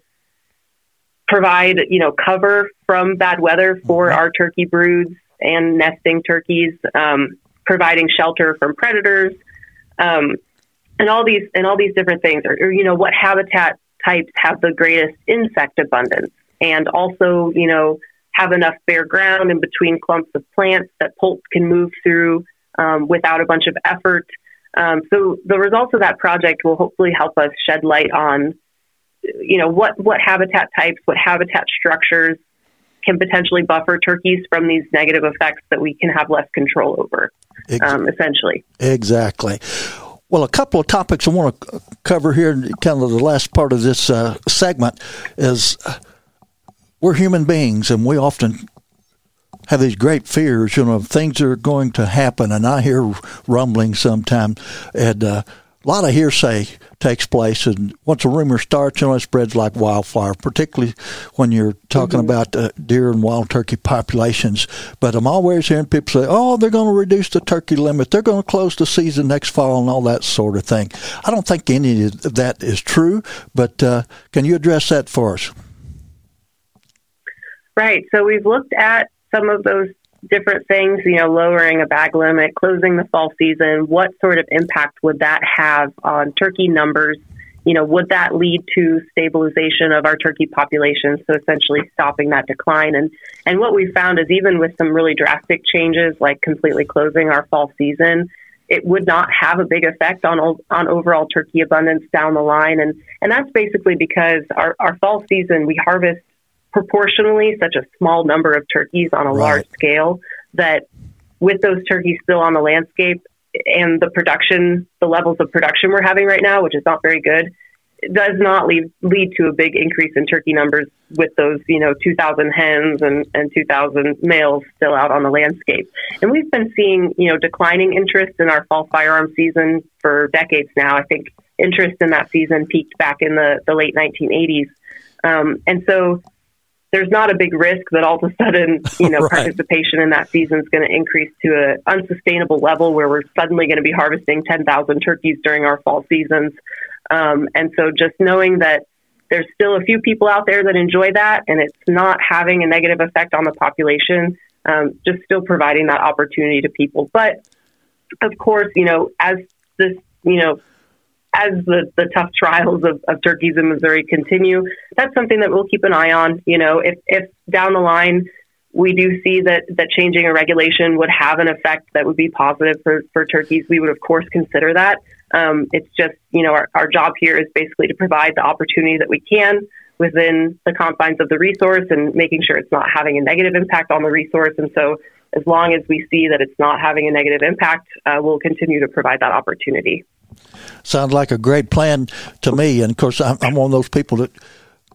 provide, you know, cover from bad weather for mm-hmm. our turkey broods and nesting turkeys, um, providing shelter from predators, um, and all these and all these different things. Or, or, you know, what habitat types have the greatest insect abundance, and also, you know, have enough bare ground in between clumps of plants that poults can move through um, without a bunch of effort. Um, so the results of that project will hopefully help us shed light on you know, what, what habitat types, what habitat structures can potentially buffer turkeys from these negative effects that we can have less control over, um, essentially. Exactly. Well, a couple of topics I want to cover here, kind of the last part of this uh, segment, is uh, we're human beings and we often have these great fears, you know, things are going to happen. And I hear rumbling sometimes. And uh, a lot of hearsay takes place, and once a rumor starts, you know, it spreads like wildfire, particularly when you're talking mm-hmm. about uh, deer and wild turkey populations. But I'm always hearing people say, oh, they're going to reduce the turkey limit, they're going to close the season next fall, and all that sort of thing. I don't think any of that is true, but uh, can you address that for us? Right. So we've looked at some of those different things, you know, lowering a bag limit, closing the fall season, what sort of impact would that have on turkey numbers? You know, would that lead to stabilization of our turkey population? So essentially stopping that decline. And, and what we found is even with some really drastic changes, like completely closing our fall season, it would not have a big effect on on overall turkey abundance down the line, and and that's basically because our, our fall season we harvest proportionally such a small number of turkeys on a right. large scale that with those turkeys still on the landscape and the production, the levels of production we're having right now, which is not very good, does not lead lead to a big increase in turkey numbers with those, you know, 2,000 hens and, and 2,000 males still out on the landscape. And we've been seeing, you know, declining interest in our fall firearm season for decades now. I think interest in that season peaked back in the, the late 1980s. Um, and so there's not a big risk that all of a sudden, you know, Right. participation in that season is going to increase to an unsustainable level where we're suddenly going to be harvesting 10,000 turkeys during our fall seasons. Um, and so just knowing that there's still a few people out there that enjoy that and it's not having a negative effect on the population, um, just still providing that opportunity to people. But of course, you know, as this, you know, as the, the tough trials of, of turkeys in Missouri continue, that's something that we'll keep an eye on. You know, if, if down the line we do see that, that changing a regulation would have an effect that would be positive for, for turkeys, we would of course consider that. Um, it's just, you know, our, our job here is basically to provide the opportunity that we can within the confines of the resource and making sure it's not having a negative impact on the resource. And so as long as we see that it's not having a negative impact, uh, we'll continue to provide that opportunity. Sounds like a great plan to me. And of course, I'm, I'm one of those people that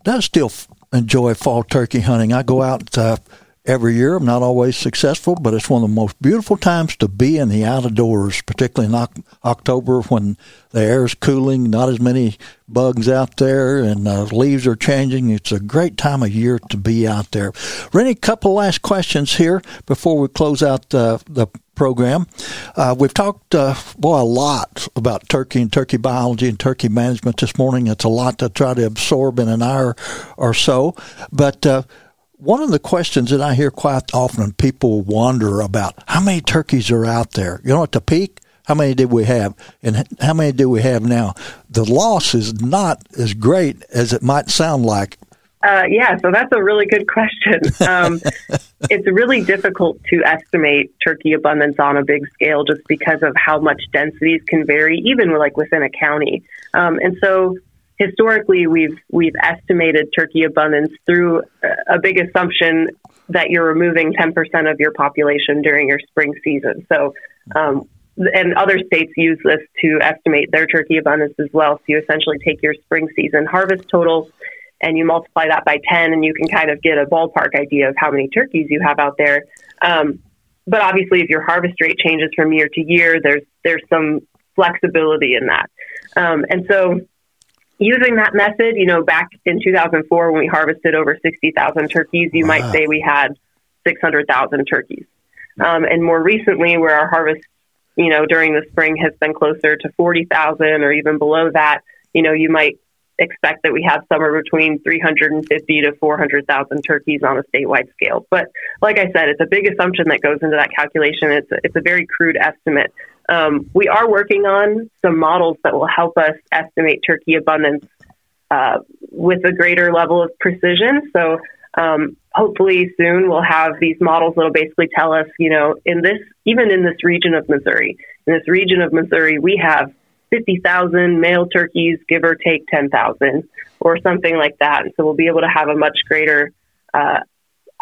does still enjoy fall turkey hunting. I go out uh, every year. I'm not always successful, but it's one of the most beautiful times to be in the out of doors, particularly in Oc- October when the air is cooling, not as many bugs out there, and uh, leaves are changing. It's a great time of year to be out there. Reina, a couple last questions here before we close out uh, the program. Uh, we've talked, uh, boy, a lot about turkey and turkey biology and turkey management this morning. It's a lot to try to absorb in an hour or so. But uh, one of the questions that I hear quite often, people wonder about how many turkeys are out there. You know, at the peak, how many did we have, and how many do we have now? The loss is not as great as it might sound like. Uh, yeah, so that's a really good question. Um, it's really difficult to estimate turkey abundance on a big scale just because of how much densities can vary, even like within a county. Um, and so historically, we've we've estimated turkey abundance through a- big assumption that you're removing 10% of your population during your spring season. So, um, and other states use this to estimate their turkey abundance as well. So you essentially take your spring season harvest total and you multiply that by 10 and you can kind of get a ballpark idea of how many turkeys you have out there. Um, but obviously if your harvest rate changes from year to year, there's, there's some flexibility in that. Um, and so using that method, you know, back in 2004 when we harvested over 60,000 turkeys, you Wow. might say we had 600,000 turkeys. Um, and more recently, where our harvest, you know, during the spring has been closer to 40,000 or even below that, you know, you might expect that we have somewhere between 350 to 400,000 turkeys on a statewide scale. But like I said, it's a big assumption that goes into that calculation. It's a, it's a very crude estimate. Um, we are working on some models that will help us estimate turkey abundance uh, with a greater level of precision. So um, hopefully soon we'll have these models that'll basically tell us, you know, in this, even in this region of Missouri, in this region of Missouri, we have 50,000 male turkeys, give or take 10,000 or something like that. And so we'll be able to have a much greater uh,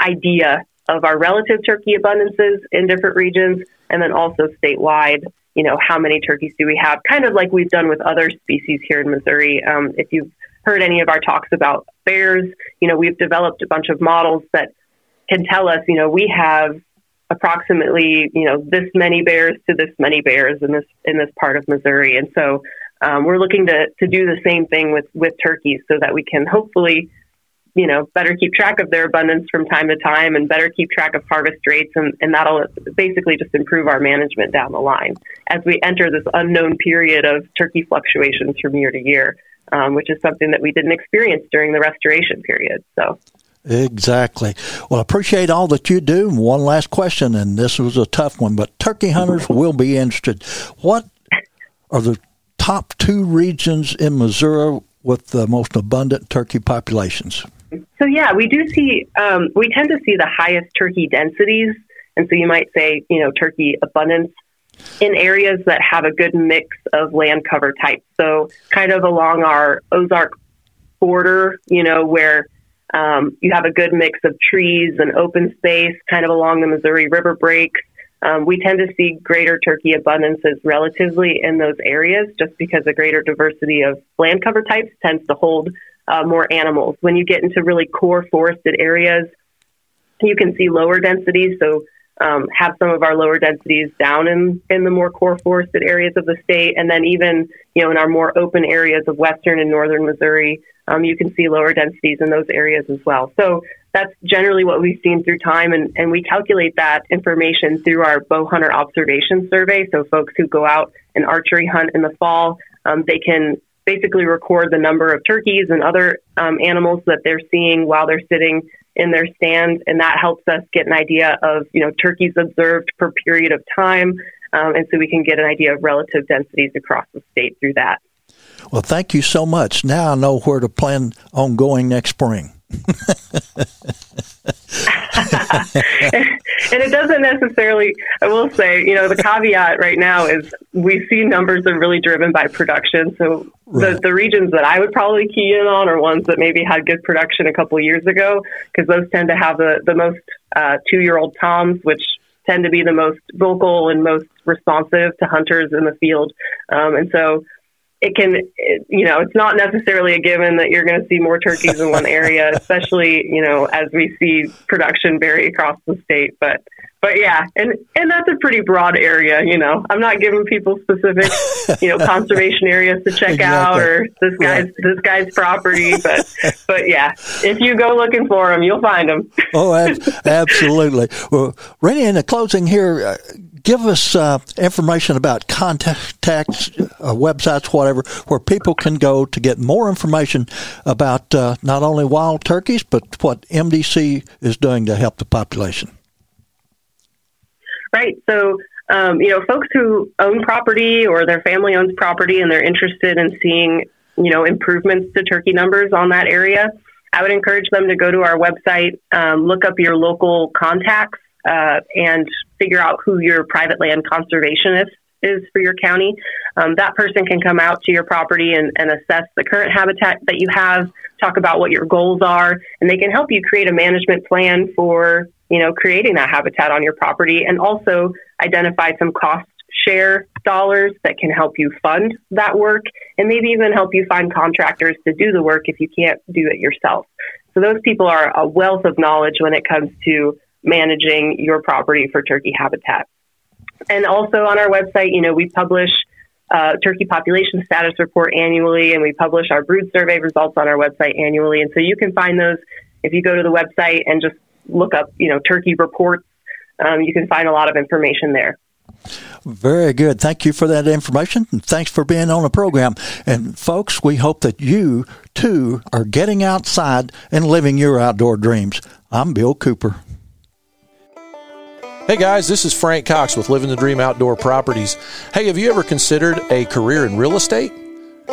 idea of our relative turkey abundances in different regions and then also statewide, you know, how many turkeys do we have, kind of like we've done with other species here in Missouri. Um, if you've heard any of our talks about bears, you know, we've developed a bunch of models that can tell us, you know, we have approximately, you know, this many bears to this many bears in this in this part of Missouri, and so um, we're looking to to do the same thing with with turkeys, so that we can hopefully, you know, better keep track of their abundance from time to time, and better keep track of harvest rates, and, and that'll basically just improve our management down the line as we enter this unknown period of turkey fluctuations from year to year, um, which is something that we didn't experience during the restoration period. So. Exactly. Well, I appreciate all that you do. One last question, and this was a tough one, but turkey hunters will be interested. What are the top two regions in Missouri with the most abundant turkey populations? So yeah, we do see um, we tend to see the highest turkey densities, and so you might say you know turkey abundance in areas that have a good mix of land cover types. So kind of along our Ozark border, you know, where um, you have a good mix of trees and open space, kind of along the Missouri River breaks. Um, we tend to see greater turkey abundances relatively in those areas just because a greater diversity of land cover types tends to hold uh, more animals. When you get into really core forested areas, you can see lower densities. So um, have some of our lower densities down in, in the more core forested areas of the state. And then even, you know, in our more open areas of western and northern Missouri, um, you can see lower densities in those areas as well. So that's generally what we've seen through time, and, and we calculate that information through our bow hunter observation survey. So folks who go out and archery hunt in the fall, um, they can basically record the number of turkeys and other um, animals that they're seeing while they're sitting in their stand, and that helps us get an idea of you know turkeys observed per period of time, um, and so we can get an idea of relative densities across the state through that. Well, thank you so much. Now I know where to plan on going next spring. and it doesn't necessarily, I will say, you know, the caveat right now is we see numbers are really driven by production. So right. the, the regions that I would probably key in on are ones that maybe had good production a couple years ago, because those tend to have the, the most uh, two year old toms, which tend to be the most vocal and most responsive to hunters in the field. Um, and so it can, you know, it's not necessarily a given that you're going to see more turkeys in one area, especially, you know, as we see production vary across the state. But, but yeah, and, and that's a pretty broad area, you know, I'm not giving people specific, you know, conservation areas to check exactly. out or this guy's, right. this guy's property. But, but yeah, if you go looking for them, you'll find them. oh, absolutely. Well, Reina, in the closing here, uh, give us uh, information about contacts, uh, websites, whatever, where people can go to get more information about uh, not only wild turkeys, but what MDC is doing to help the population. Right. So, um, you know, folks who own property or their family owns property and they're interested in seeing, you know, improvements to turkey numbers on that area, I would encourage them to go to our website, um, look up your local contacts uh, and figure out who your private land conservationist is for your county. Um, that person can come out to your property and, and, assess the current habitat that you have, talk about what your goals are, and they can help you create a management plan for you know creating that habitat on your property, and also identify some cost share dollars that can help you fund that work, and maybe even help you find contractors to do the work if you can't do it yourself. So those people are a wealth of knowledge when it comes to managing your property for turkey habitat. And also on our website, you know, we publish uh, turkey population status report annually, and we publish our brood survey results on our website annually. And so you can find those if you go to the website and just look up, you know, turkey reports. Um, you can find a lot of information there. Very good. Thank you for that information. And thanks for being on the program. And folks, we hope that you too are getting outside and living your outdoor dreams. I'm Bill Cooper. Hey guys, this is Frank Cox with Living the Dream Outdoor Properties. Hey, have you ever considered a career in real estate?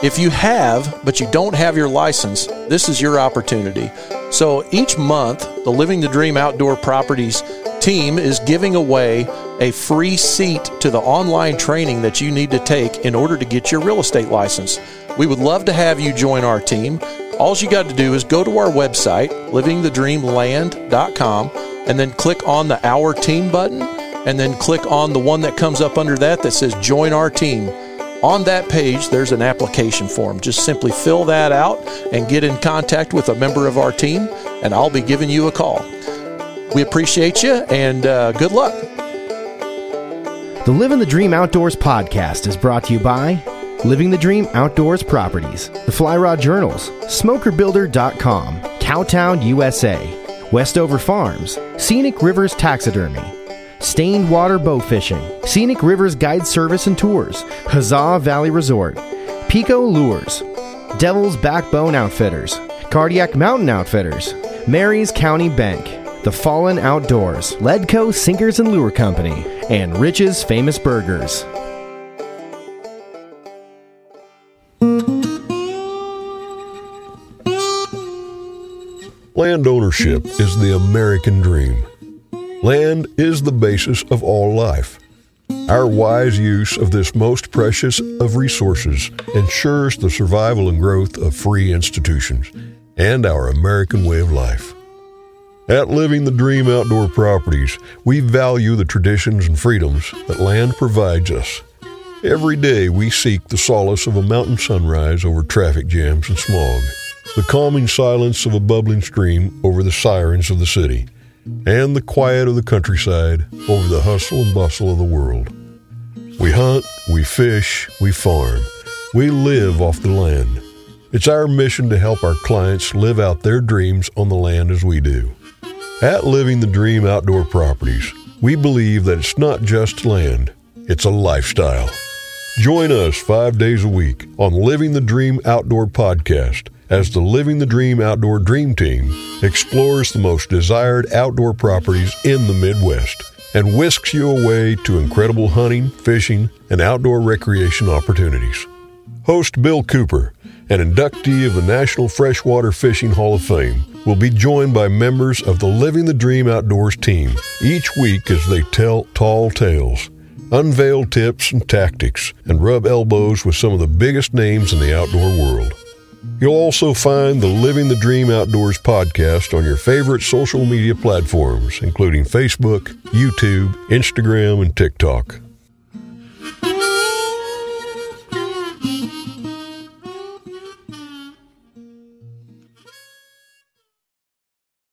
If you have, but you don't have your license, this is your opportunity. So each month, the Living the Dream Outdoor Properties team is giving away a free seat to the online training that you need to take in order to get your real estate license. We would love to have you join our team. All you got to do is go to our website, livingthedreamland.com and then click on the Our Team button, and then click on the one that comes up under that that says Join Our Team. On that page, there's an application form. Just simply fill that out and get in contact with a member of our team, and I'll be giving you a call. We appreciate you, and uh, good luck. The Living the Dream Outdoors podcast is brought to you by Living the Dream Outdoors Properties, the Fly Rod Journals, SmokerBuilder.com, Cowtown, USA, Westover Farms, Scenic Rivers Taxidermy, Stained Water Bow Fishing, Scenic Rivers Guide Service and Tours, Huzzah Valley Resort, Pico Lures, Devil's Backbone Outfitters, Cardiac Mountain Outfitters, Maries County Bank, The Fallen Outdoors, Ledco Sinkers and Lure Company, and Rich's Famous Burgers. Land ownership is the American dream. Land is the basis of all life. Our wise use of this most precious of resources ensures the survival and growth of free institutions and our American way of life. At Living the Dream Outdoor Properties, we value the traditions and freedoms that land provides us. Every day we seek the solace of a mountain sunrise over traffic jams and smog the calming silence of a bubbling stream over the sirens of the city, and the quiet of the countryside over the hustle and bustle of the world. We hunt, we fish, we farm, we live off the land. It's our mission to help our clients live out their dreams on the land as we do. At Living the Dream Outdoor Properties, we believe that it's not just land, it's a lifestyle. Join us five days a week on Living the Dream Outdoor Podcast as the Living the Dream Outdoor Dream Team explores the most desired outdoor properties in the Midwest and whisks you away to incredible hunting, fishing, and outdoor recreation opportunities. Host Bill Cooper, an inductee of the National Freshwater Fishing Hall of Fame, will be joined by members of the Living the Dream Outdoors team each week as they tell tall tales, unveil tips and tactics, and rub elbows with some of the biggest names in the outdoor world. You'll also find the Living the Dream Outdoors podcast on your favorite social media platforms, including Facebook, YouTube, Instagram, and TikTok.